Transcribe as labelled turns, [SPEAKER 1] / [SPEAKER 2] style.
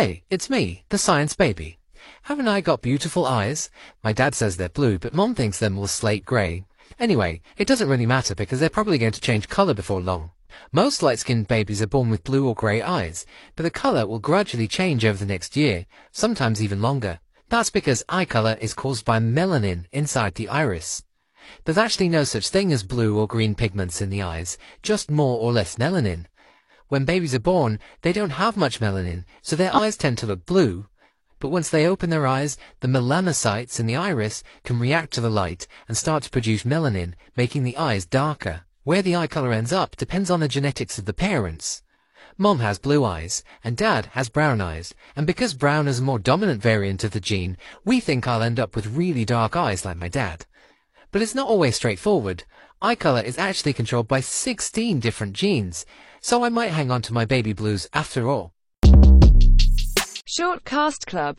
[SPEAKER 1] Hey, it's me, the science baby. Haven't I got beautiful eyes? My dad says they're blue, but mom thinks they're more slate grey. Anyway, it doesn't really matter because they're probably going to change colour before long. Most light-skinned babies are born with blue or grey eyes, but the colour will gradually change over the next year, sometimes even longer. That's because eye colour is caused by melanin inside the iris. There's actually no such thing as blue or green pigments in the eyes, just more or less melanin. When babies are born, they don't have much melanin, so their eyes tend to look blue. But once they open their eyes, the melanocytes in the iris can react to the light and start to produce melanin, making the eyes darker. Where the eye color ends up depends on the genetics of the parents. Mom has blue eyes, and Dad has brown eyes, and because brown is a more dominant variant of the gene, we think I'll end up with really dark eyes like my dad. But it's not always straightforward. Eye color is actually controlled by 16 different genes, so I might hang on to my baby blues after all.
[SPEAKER 2] Short Cast Club